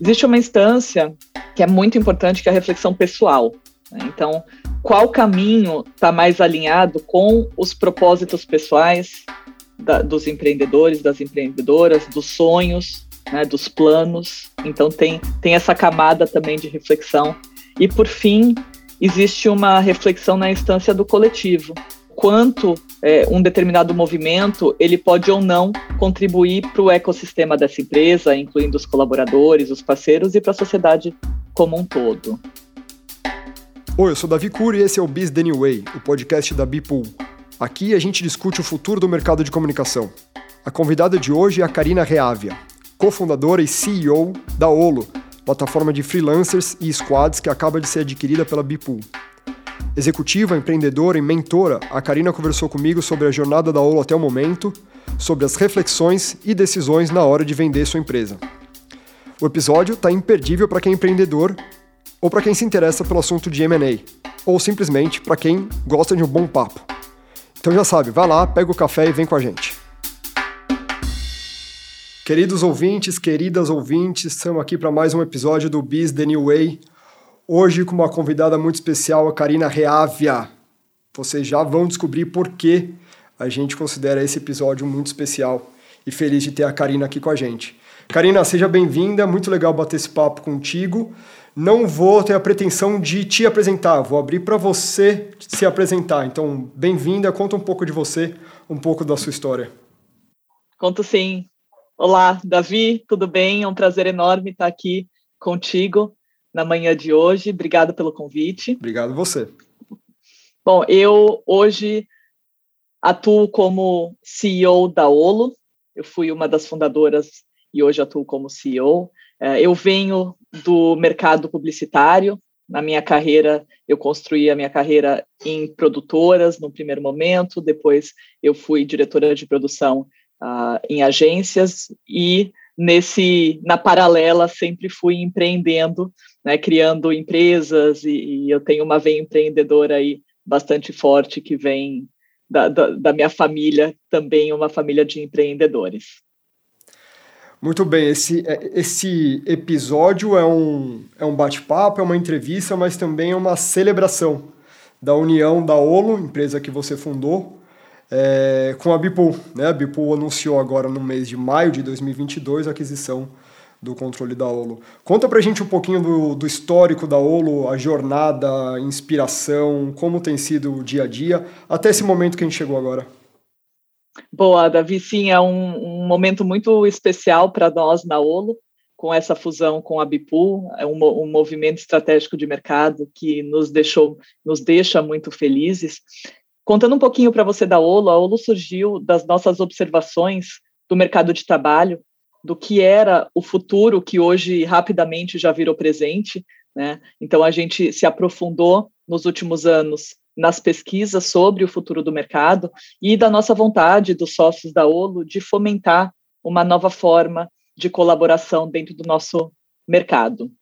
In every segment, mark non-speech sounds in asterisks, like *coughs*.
existe uma instância que é muito importante, que é a reflexão pessoal. Né? Então, qual caminho está mais alinhado com os propósitos pessoais da, dos empreendedores, das empreendedoras, dos sonhos, né, dos planos? Então, tem, tem essa camada também de reflexão. E, por fim, existe uma reflexão na instância do coletivo. Quanto é, um determinado movimento ele pode ou não contribuir para o ecossistema dessa empresa, incluindo os colaboradores, os parceiros e para a sociedade como um todo. Oi, eu sou Davi Cury e esse é o Biz The Way, o podcast da Bipool. Aqui a gente discute o futuro do mercado de comunicação. A convidada de hoje é a Karina Reávia, cofundadora e CEO da Olo, plataforma de freelancers e squads que acaba de ser adquirida pela Bipool. Executiva, empreendedora e mentora, a Karina conversou comigo sobre a jornada da Olo até o momento, sobre as reflexões e decisões na hora de vender sua empresa. O episódio está imperdível para quem é empreendedor ou para quem se interessa pelo assunto de M&A, ou simplesmente para quem gosta de um bom papo. Então já sabe, vai lá, pega o café e vem com a gente. Queridos ouvintes, queridas ouvintes, estamos aqui para mais um episódio do Biz The New Way. Hoje com uma convidada muito especial, a Karina Reávia. Vocês já vão descobrir por que a gente considera esse episódio muito especial e feliz de ter a Karina aqui com a gente. Karina, seja bem-vinda, muito legal bater esse papo contigo. Não vou ter a pretensão de te apresentar, vou abrir para você se apresentar. Então, bem-vinda, conta um pouco de você, um pouco da sua história. Conto sim. Olá, Davi, tudo bem? É um prazer enorme estar aqui contigo na manhã de hoje. Obrigado pelo convite. Obrigado você. Bom, eu hoje atuo como CEO da Olo. Eu fui uma das fundadoras e hoje atuo como CEO. É, eu venho do mercado publicitário. Na minha carreira, eu construí a minha carreira em produtoras no primeiro momento, depois eu fui diretora de produção uh, em agências e nesse na paralela sempre fui empreendendo, né, criando empresas e, e, eu tenho uma veia empreendedora aí bastante forte que vem da, da, da minha família, também uma família de empreendedores. Muito bem, esse, é, esse episódio é um, é um bate-papo, é uma entrevista, mas também é uma celebração da união da Olo, empresa que você fundou, é, com a Bipool. Né? A Bipool anunciou agora no mês de maio de 2022 a aquisição do controle da Olo. Conta pra gente um pouquinho do, do histórico da Olo, a jornada, a inspiração, como tem sido o dia a dia, até esse momento que a gente chegou agora. Boa, Davi, sim, é um, um momento muito especial para nós na Olo, com essa fusão com a Bipool, é um, um movimento estratégico de mercado que nos deixou, nos deixa muito felizes. Contando um pouquinho para você da Olo, a Olo surgiu das nossas observações do mercado de trabalho, do que era o futuro que hoje rapidamente já virou presente, né? Então a gente se aprofundou nos últimos anos nas pesquisas sobre o futuro do mercado e da nossa vontade dos sócios da Olo de fomentar uma nova forma de colaboração dentro do nosso mercado.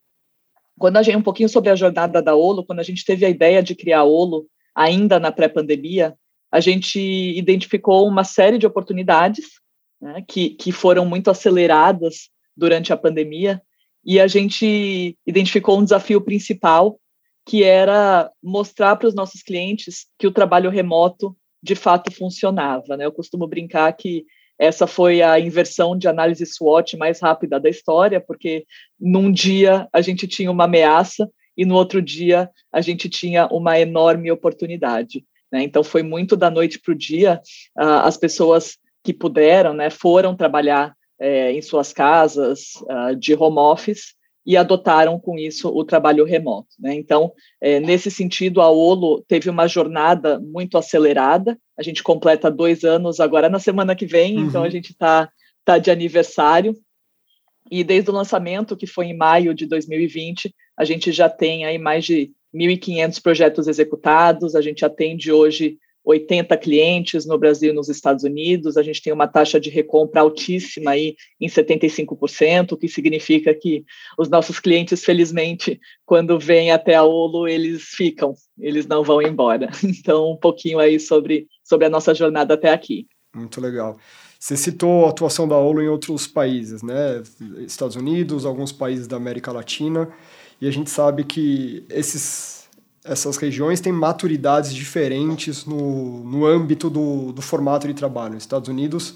Quando a gente um pouquinho sobre a jornada da Olo, quando a gente teve a ideia de criar a Olo ainda na pré-pandemia, a gente identificou uma série de oportunidades né, que, que foram muito aceleradas durante a pandemia e a gente identificou um desafio principal que era mostrar para os nossos clientes que o trabalho remoto de fato funcionava. Né? Eu costumo brincar que essa foi a inversão de análise SWOT mais rápida da história, porque num dia a gente tinha uma ameaça e no outro dia a gente tinha uma enorme oportunidade. Né? Então foi muito da noite para o dia. Uh, as pessoas que puderam né, foram trabalhar é, em suas casas uh, de home office e adotaram com isso o trabalho remoto. Né? Então, é, nesse sentido, a Olo teve uma jornada muito acelerada. A gente completa dois anos agora na semana que vem, uhum. então a gente está tá de aniversário. E desde o lançamento, que foi em maio de 2020, a gente já tem aí mais de 1.500 projetos executados. A gente atende hoje 80 clientes no Brasil e nos Estados Unidos, a gente tem uma taxa de recompra altíssima aí em 75%, o que significa que os nossos clientes, felizmente, quando vêm até a Olo, eles ficam, eles não vão embora. *laughs* Então, um pouquinho aí sobre, sobre a nossa jornada até aqui. Muito legal. Você citou a atuação da Olo em outros países, né? Estados Unidos, alguns países da América Latina, e a gente sabe que esses, essas regiões têm maturidades diferentes no, no âmbito do, do formato de trabalho. Estados Unidos,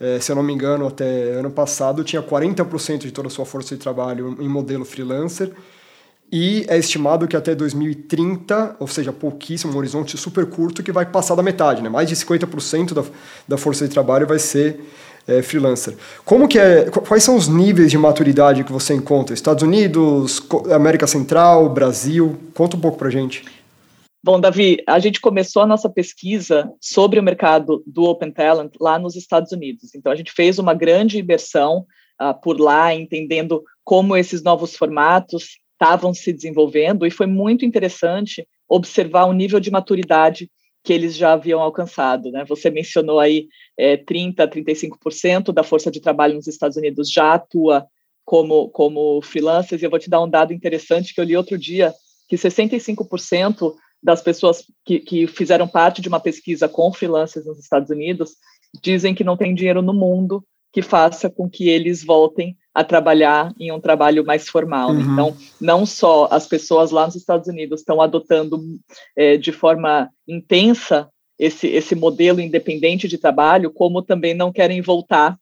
eh, se eu não me engano, até ano passado tinha 40% de toda a sua força de trabalho em modelo freelancer, e é estimado que até 2030, ou seja, pouquíssimo, um horizonte super curto, que vai passar da metade, né? Mais de 50% da, da força de trabalho vai ser é, freelancer. Como que é, quais são os níveis de maturidade que você encontra? Estados Unidos, América Central, Brasil? Conta um pouco pra gente. Bom, Davi, a gente começou a nossa pesquisa sobre o mercado do Open Talent lá nos Estados Unidos. Então, a gente fez uma grande imersão uh, por lá, entendendo como esses novos formatos estavam se desenvolvendo e foi muito interessante observar o nível de maturidade que eles já haviam alcançado. Né? Você mencionou aí é, 30%, 35% da força de trabalho nos Estados Unidos já atua como, como freelancers, e eu vou te dar um dado interessante que eu li outro dia, que 65% das pessoas que, que fizeram parte de uma pesquisa com freelancers nos Estados Unidos dizem que não tem dinheiro no mundo que faça com que eles voltem a trabalhar em um trabalho mais formal. Uhum. Então, não só as pessoas lá nos Estados Unidos estão adotando é, de forma intensa esse, esse modelo independente de trabalho, como também não querem voltar,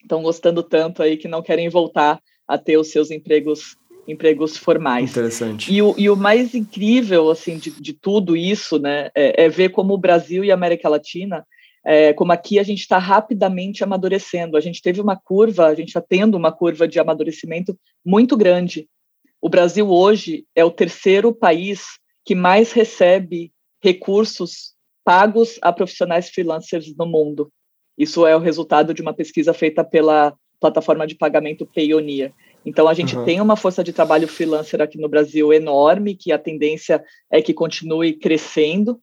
estão gostando tanto aí que não querem voltar a ter os seus empregos empregos formais. Interessante. E o, e o mais incrível assim de, de tudo isso, né, é, é ver como o Brasil e a América Latina é, como aqui a gente está rapidamente amadurecendo. A gente teve uma curva, a gente está tendo uma curva de amadurecimento muito grande. O Brasil hoje é o terceiro país que mais recebe recursos pagos a profissionais freelancers no mundo. Isso é o resultado de uma pesquisa feita pela plataforma de pagamento Payoneer. Então, a gente uhum. tem uma força de trabalho freelancer aqui no Brasil enorme, que a tendência é que continue crescendo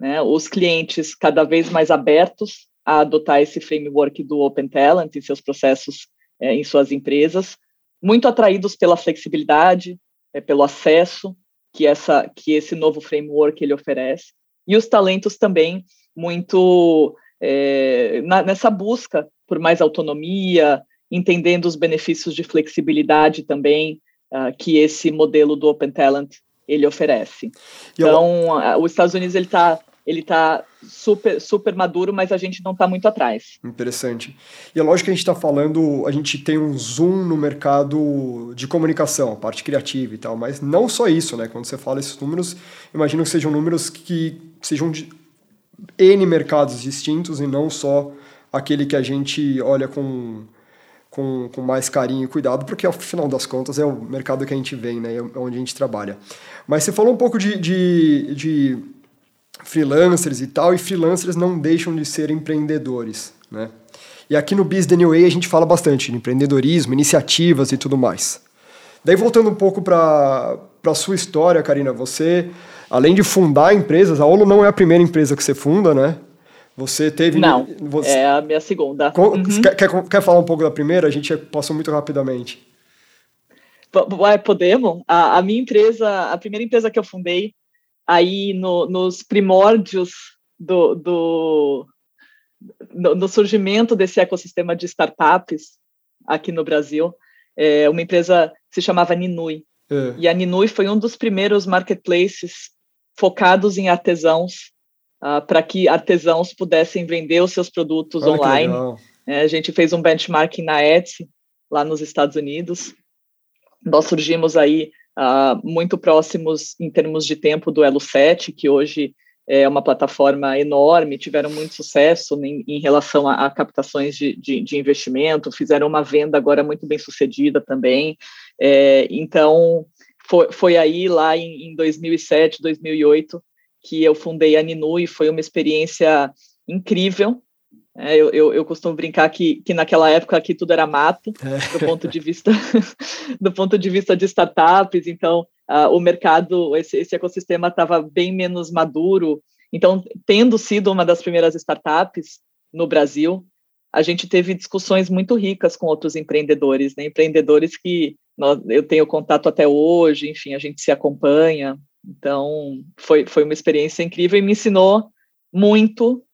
né, os clientes cada vez mais abertos a adotar esse framework do Open Talent em seus processos, é, em suas empresas, muito atraídos pela flexibilidade, é, pelo acesso que essa que esse novo framework ele oferece, e os talentos também muito é, na, nessa busca por mais autonomia, entendendo os benefícios de flexibilidade também uh, que esse modelo do Open Talent ele oferece. Então, eu... os Estados Unidos ele está ele está super, super maduro, mas a gente não está muito atrás. Interessante. E é lógico que a gente está falando, a gente tem um zoom no mercado de comunicação, a parte criativa e tal, mas não só isso, né? Quando você fala esses números, imagino que sejam números que sejam de N mercados distintos e não só aquele que a gente olha com, com, com mais carinho e cuidado, porque ao final das contas é o mercado que a gente vem, né? É onde a gente trabalha. Mas você falou um pouco de, de, de freelancers e tal, e freelancers não deixam de ser empreendedores, né? E aqui no Biz The New Way a gente fala bastante de empreendedorismo, iniciativas e tudo mais. Daí voltando um pouco para a sua história, Karina, você, além de fundar empresas, a Olo não é a primeira empresa que você funda, né? Você teve... Não, você... é a minha segunda. uhum. quer, quer, falar um pouco da primeira? A gente passou muito rapidamente. Podemos? A, a minha empresa, a primeira empresa que eu fundei aí no, nos primórdios do, do no, no, surgimento desse ecossistema de startups aqui no Brasil, é uma empresa se chamava Ninui. É. E a Ninui foi um dos primeiros marketplaces focados em artesãos, uh, para que artesãos pudessem vender os seus produtos Olha online. É, a gente fez um benchmarking na Etsy, lá nos Estados Unidos. Nós surgimos aí uh, muito próximos em termos de tempo do Elo 7, que hoje é uma plataforma enorme, tiveram muito sucesso em, em relação a, a captações de, de, de, investimento, fizeram uma venda agora muito bem sucedida também. É, então, foi, foi aí lá em, em 2007, 2008, que eu fundei a Ninu e foi uma experiência incrível, é, eu, eu, eu, costumo brincar que, que naquela época aqui tudo era mato, *laughs* é. do ponto de vista *laughs* do ponto de vista de startups. Então, uh, o mercado, esse, esse ecossistema estava bem menos maduro. Então, tendo sido uma das primeiras startups no Brasil, a gente teve discussões muito ricas com outros empreendedores, né? empreendedores que nós, eu tenho contato até hoje, enfim, a gente se acompanha. Então, foi, foi uma experiência incrível e me ensinou muito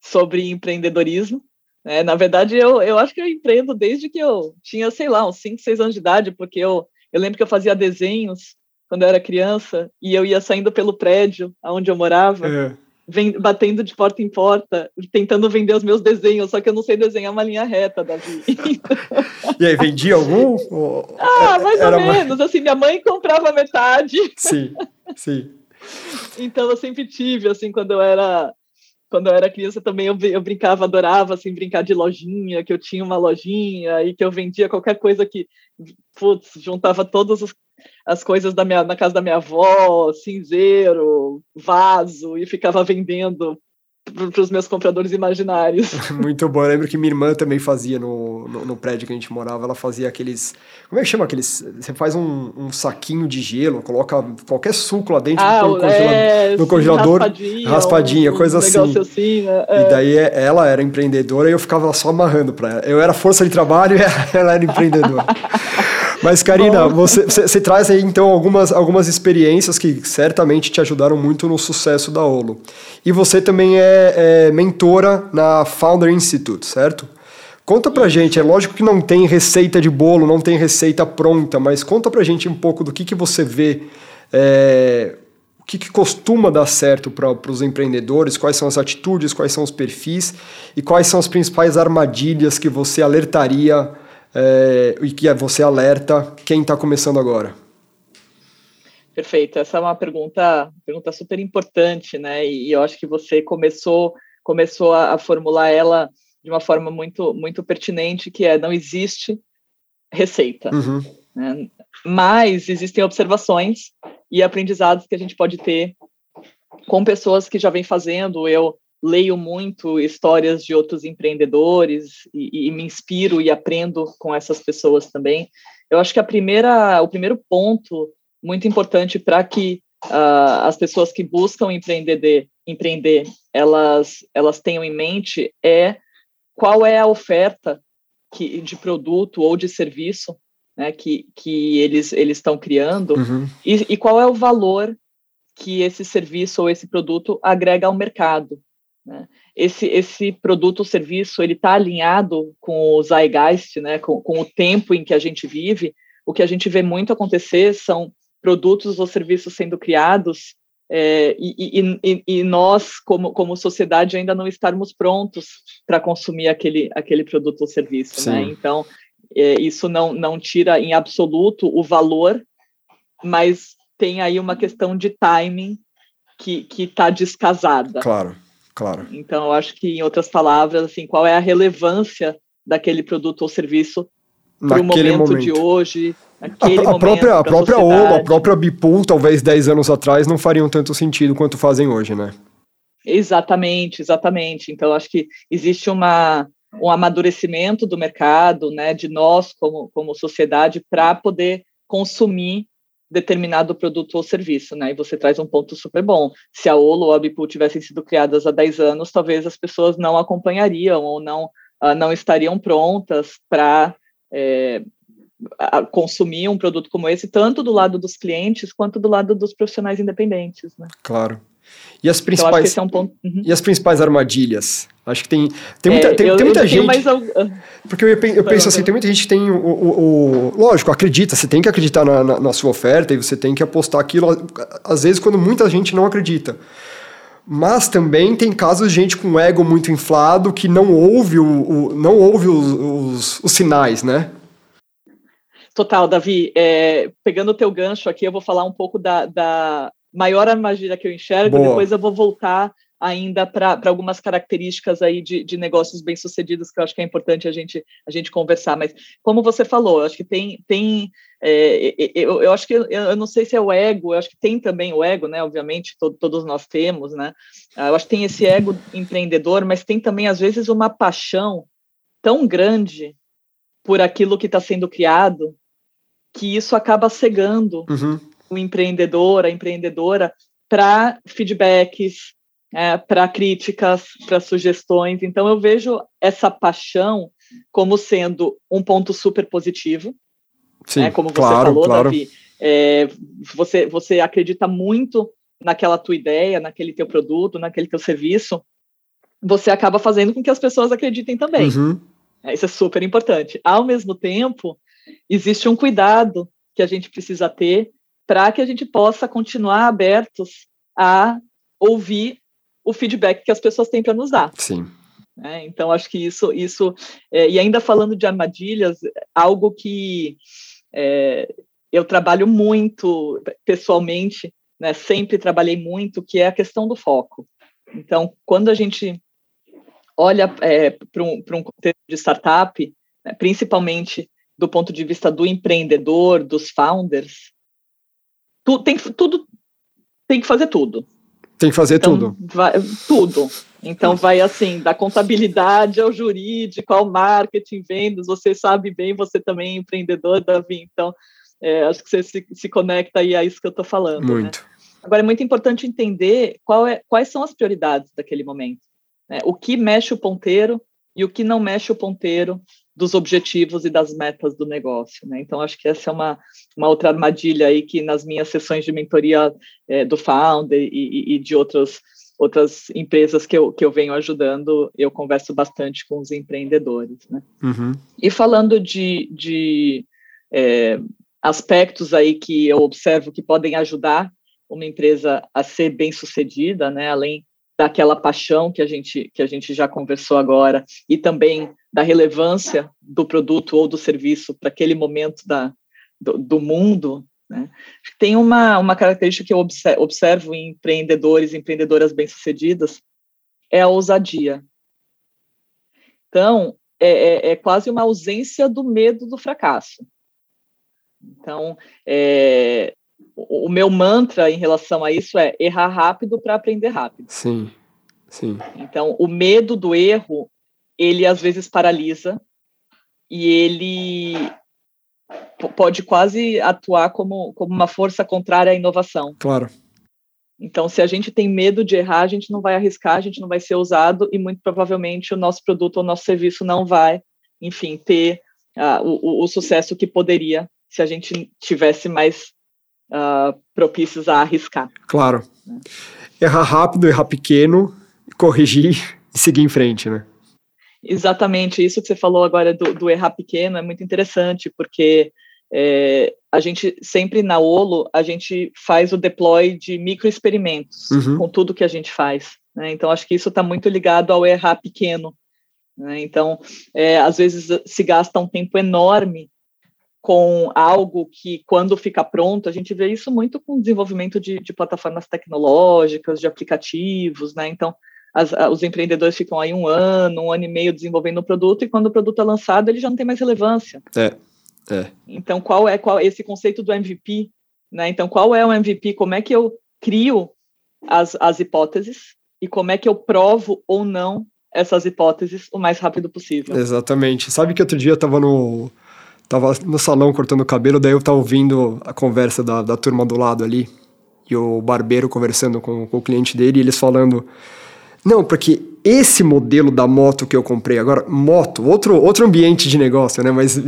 sobre empreendedorismo, É, na verdade, eu, eu acho que eu empreendo desde que eu tinha, sei lá, uns 5, 6 anos de idade, porque eu, eu lembro que eu fazia desenhos quando eu era criança e eu ia saindo pelo prédio onde eu morava. É vem, batendo de porta em porta, tentando vender os meus desenhos, só que eu não sei desenhar uma linha reta, Davi. *laughs* e aí, vendia algum? ah, mais ou menos. Mais... Assim, minha mãe comprava metade. Sim, sim. *laughs* então eu sempre tive, assim, quando eu era quando eu era criança também eu, eu brincava, adorava assim brincar de lojinha, que eu tinha uma lojinha e que eu vendia qualquer coisa que putz, juntava todas as coisas da minha, na casa da minha avó, cinzeiro, vaso e ficava vendendo para os meus compradores imaginários. *laughs* Muito bom. Eu lembro que minha irmã também fazia no, no, no, prédio que a gente morava. Ela fazia aqueles. Como é que chama aqueles? Você faz um, um saquinho de gelo, coloca qualquer suco lá dentro ah, no, é, no congelador. Raspadinha, raspadinha um, coisa um assim. assim né? é. E daí é, ela era empreendedora e eu ficava só amarrando para ela. Eu era força de trabalho e *laughs* ela era empreendedora. Mas, Karina, você, você, você, traz aí então algumas, algumas experiências que certamente te ajudaram muito no sucesso da Olo. E você também é, é mentora na Founder Institute, certo? Conta pra gente, é lógico que não tem receita de bolo, não tem receita pronta, mas conta pra gente um pouco do que, que você vê, é, o que, que costuma dar certo para os empreendedores, quais são as atitudes, quais são os perfis e quais são as principais armadilhas que você alertaria é, e que você alerta quem está começando agora? Perfeito, essa é uma pergunta, pergunta super importante, né? E, eu acho que você começou começou a, a, formular ela de uma forma muito muito pertinente, que é não existe receita, uhum. né? mas existem observações e aprendizados que a gente pode ter com pessoas que já vêm fazendo. Eu leio muito histórias de outros empreendedores e, e, me inspiro e aprendo com essas pessoas também. Eu acho que a primeira, o primeiro ponto muito importante para que uh, as pessoas que buscam empreender, empreender, elas, elas tenham em mente é qual é a oferta que, de produto ou de serviço né, que, que eles eles estão criando uhum. e, e qual é o valor que esse serviço ou esse produto agrega ao mercado. Né? Esse, esse produto ou serviço ele está alinhado com o zeitgeist, né? Com, com o tempo em que a gente vive. O que a gente vê muito acontecer são produtos ou serviços sendo criados é, e, e, e, nós, como, como sociedade, ainda não estarmos prontos para consumir aquele, aquele produto ou serviço. Né? Então, é, isso não, não tira em absoluto o valor, mas tem aí uma questão de timing que está descasada. Claro. Claro. Então, eu acho que, em outras palavras, assim, qual é a relevância daquele produto ou serviço para o momento, momento, de hoje, a, a própria, a própria OLO, a própria Bipool, talvez 10 anos atrás, não fariam tanto sentido quanto fazem hoje, né? Exatamente, exatamente. Então, acho que existe uma, um amadurecimento do mercado, né, de nós como, como sociedade, para poder consumir determinado produto ou serviço, né? E você traz um ponto super bom. Se a Olo ou a Bipool tivessem sido criadas há 10 anos, talvez as pessoas não acompanhariam ou não, uh, não estariam prontas para é, consumir um produto como esse, tanto do lado dos clientes quanto do lado dos profissionais independentes, né? Claro. E as principais, é um ponto... uhum. e as principais armadilhas? Acho que tem, tem muita, é, tem, eu, tem muita gente. Mais... Porque eu, eu penso assim, tem muita gente que tem o, o, o, Lógico, acredita, você tem que acreditar na, na, na, sua oferta e você tem que apostar aquilo, às vezes, quando muita gente não acredita. Mas também tem casos de gente com ego muito inflado que não ouve, o, não ouve os, os, os sinais, né? Total, Davi. É, pegando o teu gancho aqui, eu vou falar um pouco da, da maior armadilha que eu enxergo, Boa. depois eu vou voltar ainda para algumas características aí de, de negócios bem-sucedidos que eu acho que é importante a gente, a gente conversar. Mas, como você falou, eu acho que tem. tem é, eu, eu acho que eu, eu, não sei se é o ego, eu acho que tem também o ego, né? Obviamente, to, todos nós temos, né? Ah, eu acho que tem esse ego empreendedor, mas tem também, às vezes, uma paixão tão grande por aquilo que está sendo criado que isso acaba cegando uhum. O empreendedor, a empreendedora, para feedbacks, é, para críticas, para sugestões. Então, eu vejo essa paixão como sendo um ponto super positivo. Sim, né? como você claro, falou, claro. Davi. É, você, você acredita muito naquela tua ideia, naquele teu produto, naquele teu serviço, você acaba fazendo com que as pessoas acreditem também. Uhum. É, isso é super importante. Ao mesmo tempo, existe um cuidado que a gente precisa ter para que a gente possa continuar abertos a ouvir o feedback que as pessoas têm para nos dar. Sim. É, então, acho que isso, isso é, e ainda falando de armadilhas, algo que é, eu trabalho muito pessoalmente, né, sempre trabalhei muito, que é a questão do foco. Então, quando a gente olha é, para um, um contexto de startup, né, principalmente do ponto de vista do empreendedor, dos founders, tu, tem, tudo tem que fazer tudo. Tem que fazer então, tudo. Vai, tudo. Então vai assim, da contabilidade ao jurídico, ao marketing, vendas, você sabe bem, você também é empreendedor, Davi, então é, acho que você se, se, conecta aí a isso que eu estou falando. Né? Muito. Né? Agora é muito importante entender é, quais são as prioridades daquele momento. Né? O que mexe o ponteiro e o que não mexe o ponteiro dos objetivos e das metas do negócio. Né? Então, acho que essa é uma, uma outra armadilha aí que nas minhas sessões de mentoria é, do Founder e, e, de outros outras empresas que eu, que eu venho ajudando, eu converso bastante com os empreendedores. Né? Uhum. E falando de, de é, aspectos aí que eu observo que podem ajudar uma empresa a ser bem sucedida, né? além daquela paixão que a gente que a gente já conversou agora e também da relevância do produto ou do serviço para aquele momento da, do, do mundo né? Tem uma, uma característica que eu observo em empreendedores e empreendedoras bem-sucedidas, é a ousadia. Então, é, é, é, quase uma ausência do medo do fracasso. Então, é, o, o meu mantra em relação a isso é errar rápido para aprender rápido. Sim, sim. Então, o medo do erro, ele às vezes paralisa e ele pode quase atuar como, como uma força contrária à inovação. Claro. Então, se a gente tem medo de errar, a gente não vai arriscar, a gente não vai ser ousado e muito provavelmente o nosso produto ou nosso serviço não vai, enfim, ter uh, o, o, sucesso que poderia se a gente tivesse mais uh, propícios a arriscar. Claro. Errar rápido, errar pequeno, corrigir e seguir em frente, né? Exatamente, isso que você falou agora do, do errar pequeno é muito interessante, porque é, a gente sempre na Olo, a gente faz o deploy de microexperimentos uhum. com tudo que a gente faz. Né? Então, acho que isso está muito ligado ao errar pequeno. Né? Então, é, às vezes se gasta um tempo enorme com algo que, quando fica pronto, a gente vê isso muito com o desenvolvimento de, de plataformas tecnológicas, de aplicativos, né? Então, as, os empreendedores ficam aí um ano, um ano e meio desenvolvendo o produto, e quando o produto é lançado, ele já não tem mais relevância. É, é. Então, qual é qual esse conceito do MVP? Né? Então, qual é o MVP? Como é que eu crio as, as hipóteses e como é que eu provo ou não essas hipóteses o mais rápido possível? Exatamente. Sabe que outro dia eu estava no, tava no salão cortando o cabelo, daí eu estava ouvindo a conversa da, da turma do lado ali, e o barbeiro conversando com, com o cliente dele, e eles falando não, porque esse modelo da moto que eu comprei agora, moto, outro, outro ambiente de negócio, né? Mas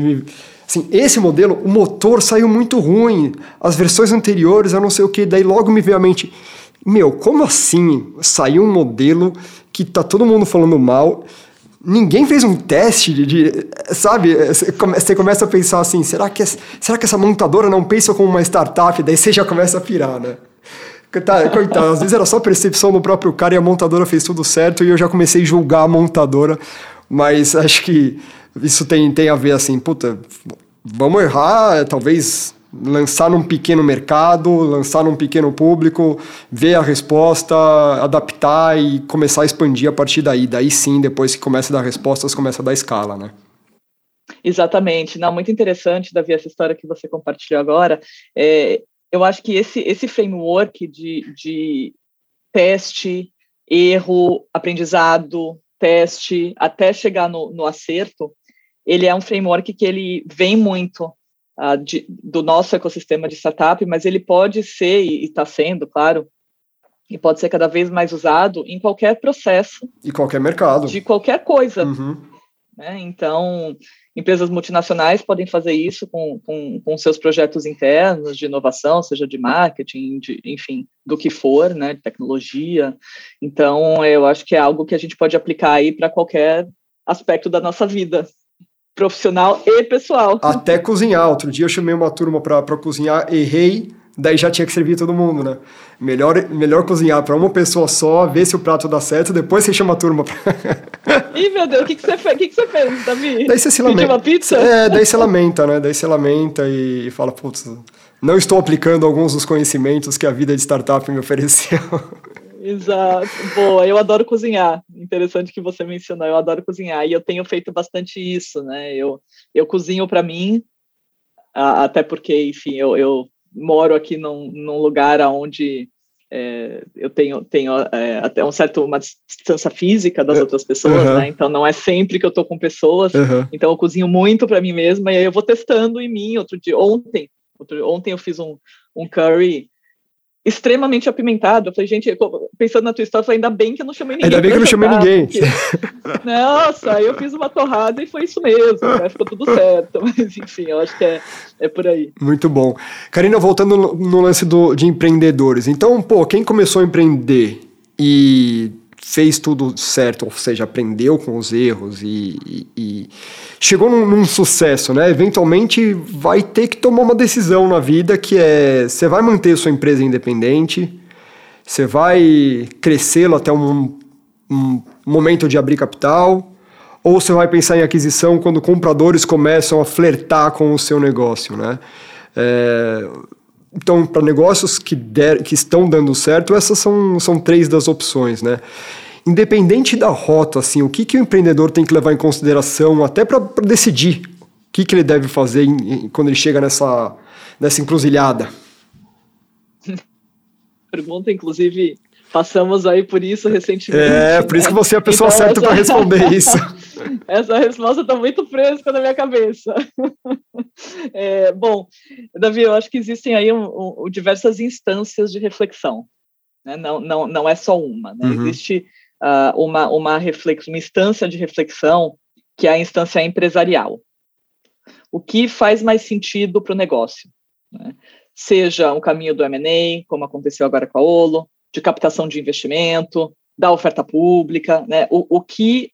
assim, esse modelo, o motor saiu muito ruim, as versões anteriores, eu não sei o que, daí logo me veio à mente, meu, como assim saiu um modelo que tá todo mundo falando mal? Ninguém fez um teste de, de sabe? Você começa a pensar assim, será que, será que essa montadora não pensa como uma startup? Daí você já começa a pirar, né? Tá, coitado, às vezes era só percepção do próprio cara e a montadora fez tudo certo e eu já comecei a julgar a montadora, mas acho que isso tem, tem a ver assim, puta, vamos errar, talvez lançar num pequeno mercado, lançar num pequeno público, ver a resposta, adaptar e começar a expandir a partir daí. Daí sim, depois que começa a dar respostas, começa a dar escala, né? Exatamente. Não, muito interessante, Davi, essa história que você compartilhou agora. É, eu acho que esse, esse framework de, de teste, erro, aprendizado, teste, até chegar no, no acerto, ele é um framework que ele vem muito uh, de, do nosso ecossistema de startup, mas ele pode ser, e está sendo, claro, e pode ser cada vez mais usado em qualquer processo. E qualquer mercado. De qualquer coisa. Uhum. Né? Então, empresas multinacionais podem fazer isso com, com, com, seus projetos internos de inovação, seja de marketing, de, enfim, do que for, né, de tecnologia. Então, eu acho que é algo que a gente pode aplicar aí para qualquer aspecto da nossa vida, profissional e pessoal. Até cozinhar. Outro dia eu chamei uma turma para cozinhar, errei, daí já tinha que servir todo mundo, né? Melhor, melhor cozinhar para uma pessoa só, ver se o prato dá certo, depois você chama a turma. Pra... *laughs* Ih, meu Deus, o que, que, você, fez? que, que você fez, Davi? Daí você se lamenta. uma pizza? É, daí você lamenta, né? Daí você lamenta e, e fala, putz, não estou aplicando alguns dos conhecimentos que a vida de startup me ofereceu. *laughs* Exato. Boa, eu adoro cozinhar. Interessante que você mencionou, eu adoro cozinhar. E eu tenho feito bastante isso, né? Eu, eu cozinho para mim, até porque, enfim, eu, eu moro aqui num, num lugar onde é, eu tenho, tenho é, até um certo uma distância física das é, outras pessoas, uhum. né? Então não é sempre que eu tô com pessoas. Uhum. Então eu cozinho muito para mim mesma e aí eu vou testando em mim. Outro dia, ontem, outro, ontem eu fiz um, um curry extremamente apimentado. Eu falei, gente, pensando na tua história, eu falei, ainda bem que eu não chamei ninguém. Ainda bem que eu não chamei ninguém. Porque... Nossa, aí eu fiz uma torrada e foi isso mesmo, né? ficou tudo certo. *laughs* Mas enfim, eu acho que é, é por aí. Muito bom. Karina, voltando no, no lance do, de empreendedores. Então, pô, quem começou a empreender e fez tudo certo, ou seja, aprendeu com os erros e, e, e chegou num, num, sucesso, né? Eventualmente vai ter que tomar uma decisão na vida que é: você vai manter sua empresa independente, você vai crescê-lo até um, um momento de abrir capital, ou você vai pensar em aquisição quando compradores começam a flertar com o seu negócio, né? É, então, para negócios que, der, que estão dando certo, essas são, são três das opções, né? Independente da rota, assim, o que, que o empreendedor tem que levar em consideração até para decidir o que, que ele deve fazer em, em, quando ele chega nessa, nessa encruzilhada? *laughs* Pergunta, inclusive, passamos aí por isso recentemente. É, por isso que você é a pessoa então, certa para responder *laughs* isso. *laughs* essa resposta está muito fresca na minha cabeça. *laughs* É, bom, Davi, eu acho que existem aí um, um, diversas instâncias de reflexão. Né? Não, não, não é só uma. Né? Uhum. Existe uh, uma, uma, reflex, uma instância de reflexão que é a instância empresarial. O que faz mais sentido para o negócio? Né? Seja um caminho do M&A, como aconteceu agora com a Olo, de captação de investimento, da oferta pública, né? o, o que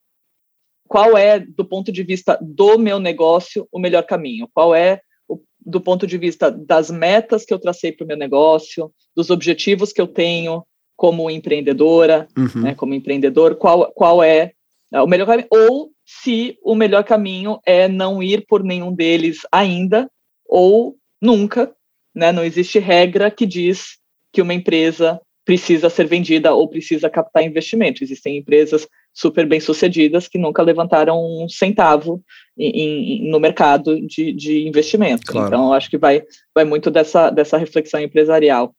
qual é, do ponto de vista do meu negócio, o melhor caminho? Qual é, o, do ponto de vista das metas que eu tracei para o meu negócio, dos objetivos que eu tenho como empreendedora, uhum. né, como empreendedor, qual, qual é, é o melhor caminho? Ou se o melhor caminho é não ir por nenhum deles ainda, ou nunca, né? Não existe regra que diz que uma empresa precisa ser vendida ou precisa captar investimento. Existem empresas super bem sucedidas que nunca levantaram um centavo em, em, no mercado de, de investimento. Claro. Então, acho que vai, vai muito dessa, dessa reflexão empresarial.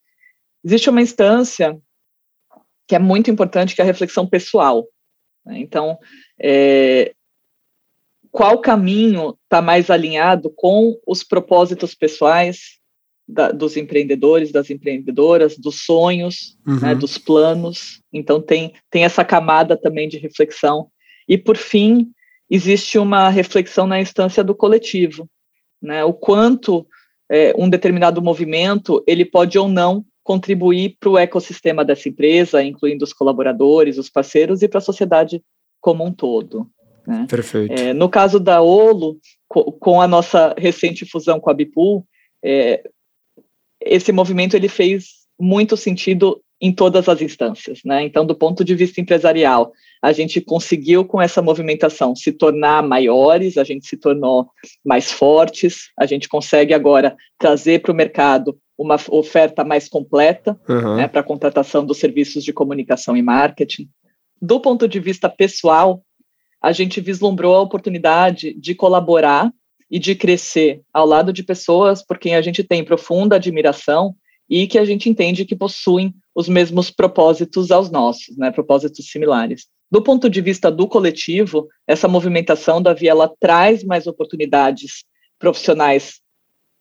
Existe uma instância que é muito importante, que é a reflexão pessoal. Né? Então, é, qual caminho está mais alinhado com os propósitos pessoais da, dos empreendedores, das empreendedoras, dos sonhos, uhum. né, dos planos. Então tem, tem essa camada também de reflexão. E por fim, existe uma reflexão na instância do coletivo, né? O quanto é, um determinado movimento ele pode ou não contribuir para o ecossistema dessa empresa, incluindo os colaboradores, os parceiros e para a sociedade como um todo. Né? Perfeito. É, no caso da Olo, co com a nossa recente fusão com a Bipool, é, esse movimento ele fez muito sentido em todas as instâncias, né? Então, do ponto de vista empresarial, a gente conseguiu com essa movimentação se tornar maiores, a gente se tornou mais fortes, a gente consegue agora trazer para o mercado uma oferta mais completa uhum. né, para a contratação dos serviços de comunicação e marketing. Do ponto de vista pessoal, a gente vislumbrou a oportunidade de colaborar e de crescer ao lado de pessoas por quem a gente tem profunda admiração e que a gente entende que possuem os mesmos propósitos aos nossos, né, propósitos similares. Do ponto de vista do coletivo, essa movimentação da ela traz mais oportunidades profissionais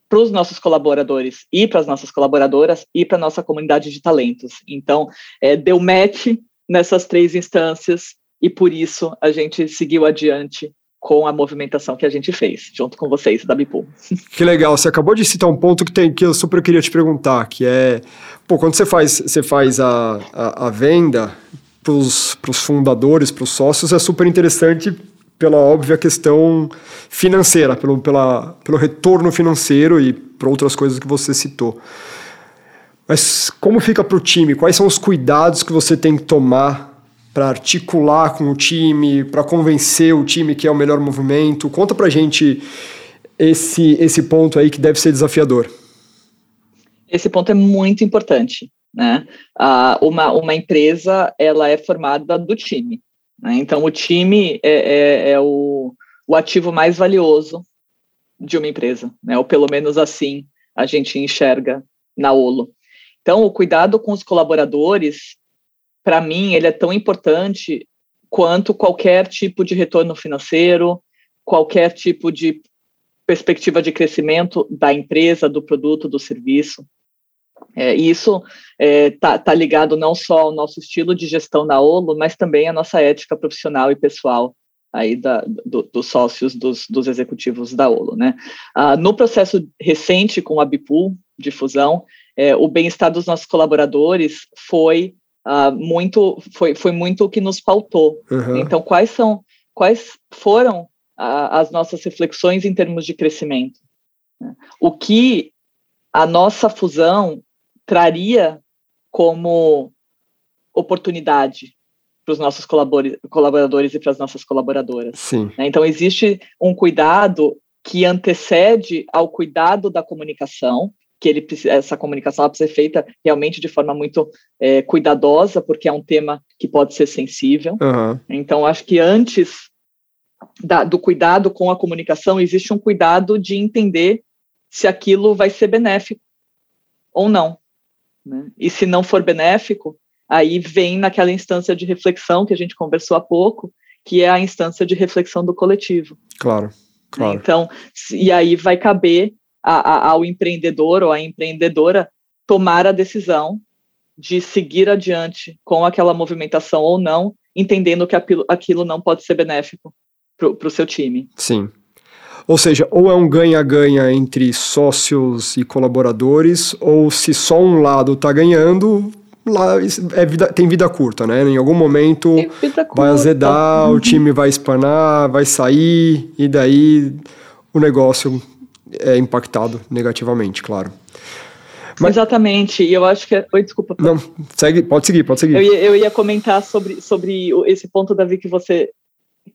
para os nossos colaboradores e para as nossas colaboradoras e para a nossa comunidade de talentos. Então, é, deu match nessas três instâncias e por isso a gente seguiu adiante com a movimentação que a gente fez, junto com vocês da Bipool. *laughs* Que legal, você acabou de citar um ponto que, tem, que eu super queria te perguntar, que é, pô, quando você faz, você faz a, a, a venda para os fundadores, para os sócios, é super interessante pela óbvia questão financeira, pelo, pela, pelo retorno financeiro e por outras coisas que você citou. Mas como fica para o time? Quais são os cuidados que você tem que tomar para articular com o time, para convencer o time que é o melhor movimento? Conta para gente esse, esse ponto aí que deve ser desafiador. Esse ponto é muito importante. Né? Uma, uma empresa ela é formada do time. Né? Então, o time é, é, é, o, o ativo mais valioso de uma empresa, né? ou pelo menos assim a gente enxerga na Olo. Então, o cuidado com os colaboradores para mim, ele é tão importante quanto qualquer tipo de retorno financeiro, qualquer tipo de perspectiva de crescimento da empresa, do produto, do serviço. É, isso está é, tá, tá ligado não só ao nosso estilo de gestão na Olo, mas também à nossa ética profissional e pessoal aí da, do, dos sócios, dos, dos, executivos da Olo. Né? Ah, no processo recente com a Bipool de fusão, é, o bem-estar dos nossos colaboradores foi uh, muito foi, foi muito o que nos pautou. Uhum. Então, quais são quais foram uh, as nossas reflexões em termos de crescimento? O que a nossa fusão traria como oportunidade para os nossos colaboradores e para as nossas colaboradoras. Sim. Né? Então, existe um cuidado que antecede ao cuidado da comunicação, que ele essa comunicação precisa ser feita realmente de forma muito é, cuidadosa, porque é um tema que pode ser sensível. Uhum. Então, acho que antes da, do cuidado com a comunicação, existe um cuidado de entender se aquilo vai ser benéfico ou não. Né? E se não for benéfico, aí vem naquela instância de reflexão que a gente conversou há pouco, que é a instância de reflexão do coletivo. Claro. Claro. Então, e aí vai caber a, a, ao empreendedor ou à empreendedora tomar a decisão de seguir adiante com aquela movimentação ou não, entendendo que aquilo, aquilo não pode ser benéfico para o seu time. Sim. Ou seja, ou é um ganha-ganha entre sócios e colaboradores, ou se só um lado está ganhando, lá é vida, tem vida curta, né? Em algum momento vai azedar, uhum. o time vai espanar, vai sair, e daí o negócio é impactado negativamente, claro. Mas... Exatamente, e eu acho que. É... Oi, desculpa. Não, segue, pode seguir, pode seguir. Eu ia, eu ia comentar sobre, sobre esse ponto, Davi, que você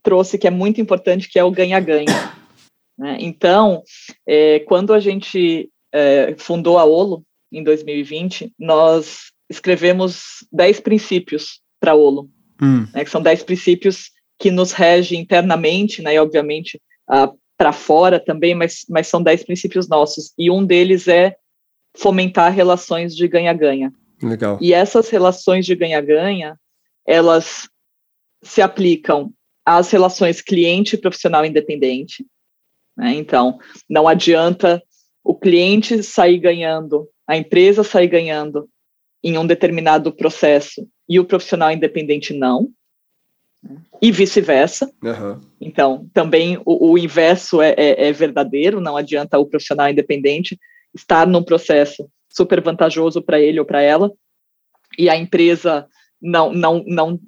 trouxe, que é muito importante, que é o ganha-ganha. *coughs* né? Então, é, quando a gente é, fundou a Olo, em 2020, nós escrevemos 10 princípios para a Olo, hum. né, que são 10 princípios que nos regem internamente, né, e obviamente a para fora também, mas, mas são dez princípios nossos. E um deles é fomentar relações de ganha-ganha. Legal. E essas relações de ganha-ganha, elas se aplicam às relações cliente profissional independente. Né? Então, não adianta o cliente sair ganhando, a empresa sair ganhando em um determinado processo e o profissional independente não e vice-versa. Uhum. Então, também o, o inverso é, é, é, verdadeiro, não adianta o profissional independente estar num processo super vantajoso para ele ou para ela, e a empresa não, não, não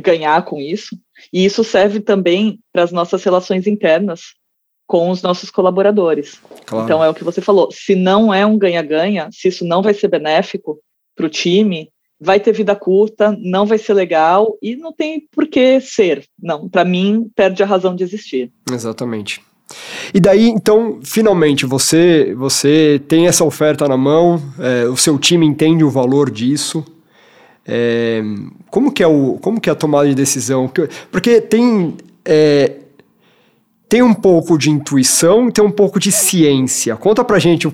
ganhar com isso. E isso serve também para as nossas relações internas com os nossos colaboradores. Claro. Então, é o que você falou: se não é um ganha-ganha, se isso não vai ser benéfico para o time, vai ter vida curta, não vai ser legal e não tem por que ser. Não, para mim, perde a razão de existir. Exatamente. E daí, então, finalmente, você você tem essa oferta na mão, é, o seu time entende o valor disso. É, como, que é o, como que é a tomada de decisão? Porque tem, é, tem um pouco de intuição e tem um pouco de ciência. Conta pra gente o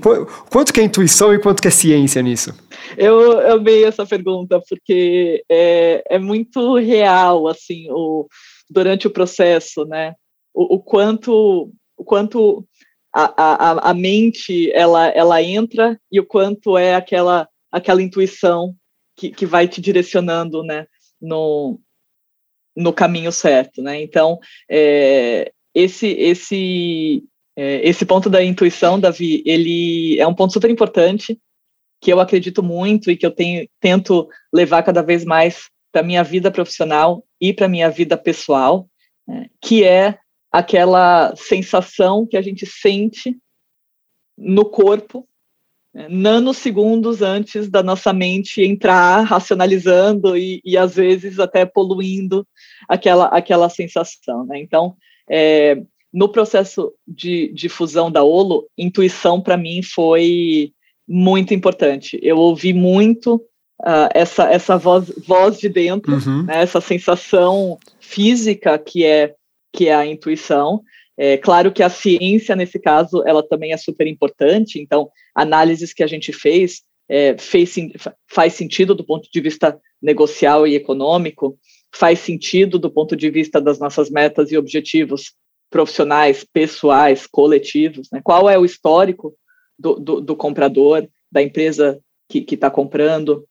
quanto que é intuição e quanto que é ciência nisso. Eu amei essa pergunta, porque é, é muito real, assim, o, durante o processo, né? O, o quanto, o quanto a, a, a mente, ela, ela entra e o quanto é aquela, aquela intuição que, que vai te direcionando, né? No, no caminho certo, né? Então, é, esse esse é, esse ponto da intuição, Davi, ele é um ponto super importante que eu acredito muito e que eu tenho tento levar cada vez mais para minha vida profissional e para minha vida pessoal, né? que é aquela sensação que a gente sente no corpo né, nanosegundos antes da nossa mente entrar racionalizando e, e às vezes até poluindo aquela, aquela sensação. Né? Então, é, no processo de, de fusão da Olo, intuição para mim foi muito importante. Eu ouvi muito uh, essa, essa voz, voz de dentro, uhum. né, essa sensação física que é, que é a intuição. É claro que a ciência, nesse caso, ela também é super importante, então, análises que a gente fez, é, fez faz sentido do ponto de vista negocial e econômico, faz sentido do ponto de vista das nossas metas e objetivos profissionais, pessoais, coletivos, né? qual é o histórico do, do, do comprador, da empresa que está comprando,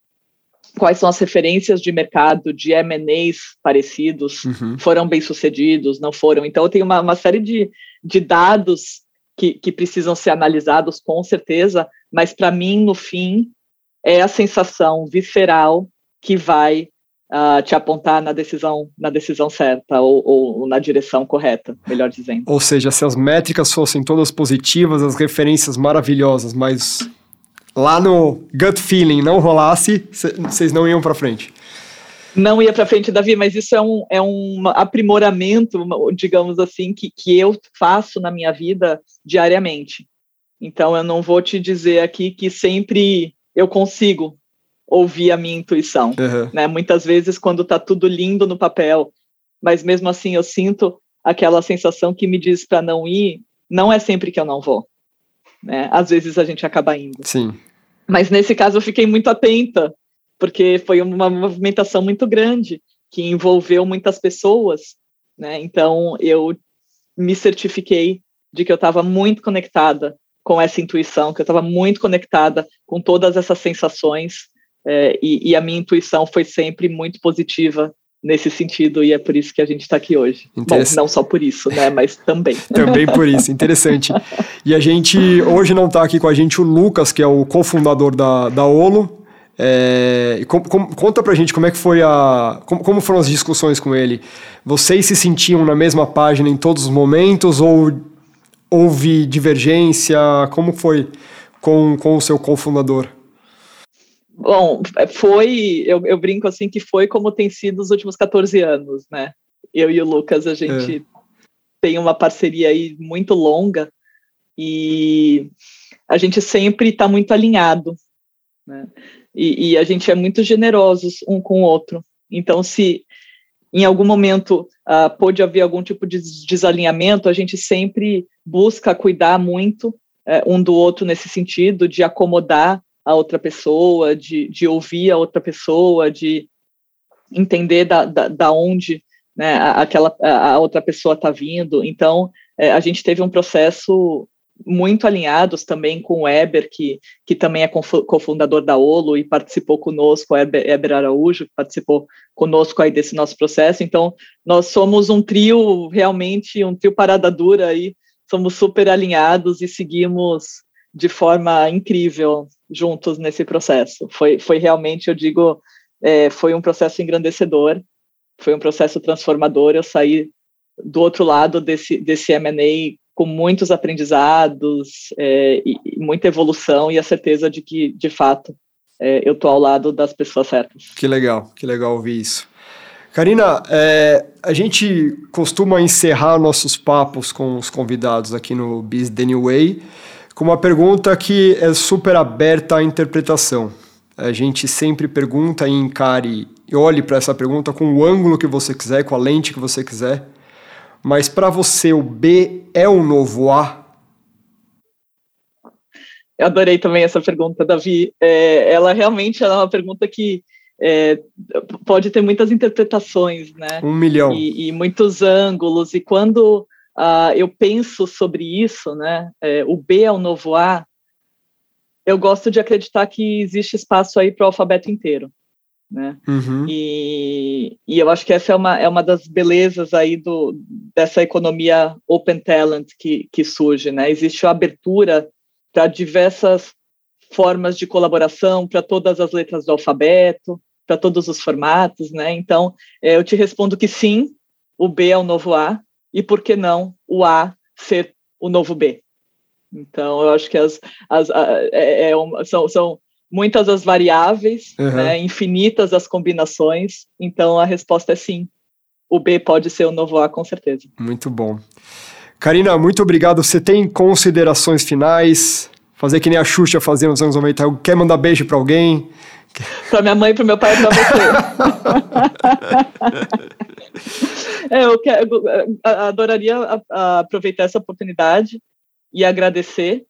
quais são as referências de mercado de M&As parecidos, uhum. foram bem sucedidos, não foram. Então, eu tenho uma, uma série de, de dados que, que precisam ser analisados, com certeza, mas para mim, no fim, é a sensação visceral que vai uh, te apontar na decisão, na decisão certa ou, ou, na direção correta, melhor dizendo. Ou seja, se as métricas fossem todas positivas, as referências maravilhosas, mas lá no gut feeling não rolasse, vocês não iam para frente. Não ia para frente, Davi, mas isso é um, é um aprimoramento, digamos assim, que, que eu faço na minha vida diariamente. Então, eu não vou te dizer aqui que sempre eu consigo ouvir a minha intuição. Uhum. Né? Muitas vezes, quando está tudo lindo no papel, mas mesmo assim eu sinto aquela sensação que me diz para não ir, não é sempre que eu não vou. Né? Às vezes a gente acaba indo. Sim. Mas nesse caso eu fiquei muito atenta, porque foi uma movimentação muito grande que envolveu muitas pessoas, né? Então eu me certifiquei de que eu estava muito conectada com essa intuição, que eu estava muito conectada com todas essas sensações é, e, e, a minha intuição foi sempre muito positiva nesse sentido e é por isso que a gente está aqui hoje. Bom, não só por isso, né, mas também. *laughs* também por isso, interessante. E a gente, hoje não está aqui com a gente o Lucas, que é o cofundador da, da Olo. É, com, com, conta pra gente como é que foi a. Como, como foram as discussões com ele? Vocês se sentiam na mesma página em todos os momentos ou houve divergência? Como foi com, com o seu cofundador? Bom, foi, eu, eu, brinco assim que foi como tem sido os últimos 14 anos, né? Eu e o Lucas, a gente é. tem uma parceria aí muito longa e a gente sempre está muito alinhado, né? E, e, a gente é muito generosos um com o outro. Então, se em algum momento uh, pôde haver algum tipo de desalinhamento, a gente sempre busca cuidar muito uh, um do outro nesse sentido, de acomodar a outra pessoa, de, de ouvir a outra pessoa, de entender da, da, da onde né, aquela, a outra pessoa está vindo. Então, é, a gente teve um processo muito alinhados também com o Eber, que, que também é cofundador da Olo e participou conosco, o Eber, Eber Araújo, que participou conosco aí desse nosso processo. Então, nós somos um trio, realmente, um trio parada dura aí, somos super alinhados e seguimos de forma incrível juntos nesse processo. Foi, foi realmente, eu digo, é, foi um processo engrandecedor, foi um processo transformador. Eu saí do outro lado desse, desse M&A com muitos aprendizados é, e, e, muita evolução e a certeza de que, de fato, é, eu estou ao lado das pessoas certas. Que legal, que legal ouvir isso. Karina, é, a gente costuma encerrar nossos papos com os convidados aqui no Biz The Way com uma pergunta que é super aberta à interpretação. A gente sempre pergunta e encare e olhe para essa pergunta com o ângulo que você quiser, com a lente que você quiser. Mas para você, o B é o novo A? Eu adorei também essa pergunta, Davi. É, ela realmente é uma pergunta que é, pode ter muitas interpretações, né? Um milhão. E, e muitos ângulos. E quando uh, eu penso sobre isso, né? É, o B é o novo A. Eu gosto de acreditar que existe espaço aí para o alfabeto inteiro. né? Uhum. E, e eu acho que essa é uma, é uma das belezas aí do, dessa economia open talent que, que surge, né? Existe a abertura para diversas formas de colaboração, para todas as letras do alfabeto, para todos os formatos, né? Então, é, eu te respondo que sim, o B é o novo A, e por que não o A ser o novo B? Então, eu acho que as, as a, é, é, são, são muitas as variáveis, uhum. né, infinitas as combinações, então a resposta é sim. O B pode ser o novo A, com certeza. Muito bom. Karina, muito obrigado. Você tem considerações finais? Fazer que nem a Xuxa fazia nos anos 90. Quer mandar beijo para alguém? Para minha mãe, para meu pai e para você. *laughs* é, eu, eu adoraria aproveitar essa oportunidade e agradecer,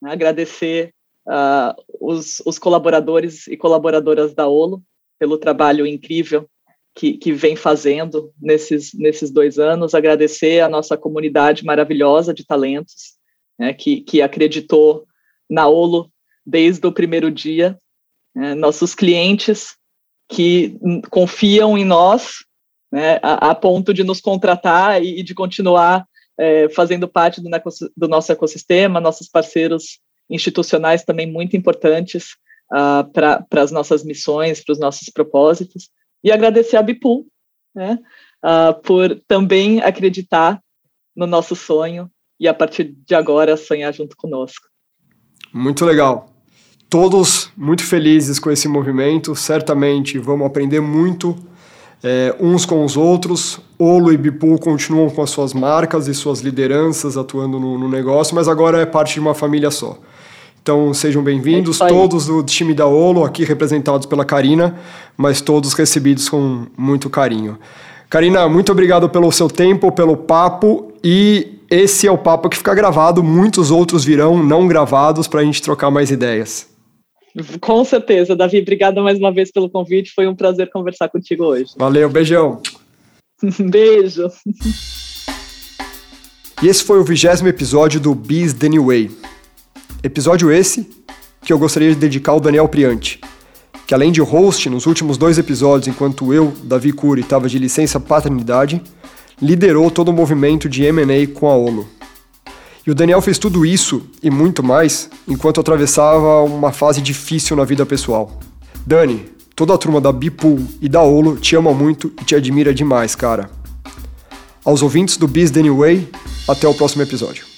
né, agradecer uh, os, os, colaboradores e colaboradoras da OLO pelo trabalho incrível que, que vem fazendo nesses, nesses dois anos, agradecer a nossa comunidade maravilhosa de talentos, né, que, que acreditou na OLO desde o primeiro dia, né, nossos clientes que confiam em nós né, a, a, ponto de nos contratar e, e de continuar é, fazendo parte do, do, nosso ecossistema, nossos parceiros institucionais também muito importantes uh, para as nossas missões, para os nossos propósitos, e agradecer a Bipul né, uh, por também acreditar no nosso sonho e a partir de agora sonhar junto conosco. Muito legal. Todos muito felizes com esse movimento, certamente vamos aprender muito é, uns com os outros. Olo e Bipul continuam com as suas marcas e suas lideranças atuando no, no negócio, mas agora é parte de uma família só. Então sejam bem-vindos, é todos do time da Olo, aqui representados pela Karina, mas todos recebidos com muito carinho. Karina, muito obrigado pelo seu tempo, pelo papo e esse é o papo que fica gravado, muitos outros virão não gravados para a gente trocar mais ideias. Com certeza, Davi, obrigada mais uma vez pelo convite, foi um prazer conversar contigo hoje. Valeu, beijão. *laughs* Beijo. E esse foi o vigésimo episódio do Biz The New Way. Episódio esse que eu gostaria de dedicar ao Daniel Priante, que além de host nos últimos dois episódios, enquanto eu, Davi Cury, estava de licença paternidade, liderou todo o movimento de M&A com a ONU. E o Daniel fez tudo isso e muito mais enquanto atravessava uma fase difícil na vida pessoal. Dani, toda a turma da Bipool e da Olo te ama muito e te admira demais, cara. Aos ouvintes do Biz The New Way, até o próximo episódio.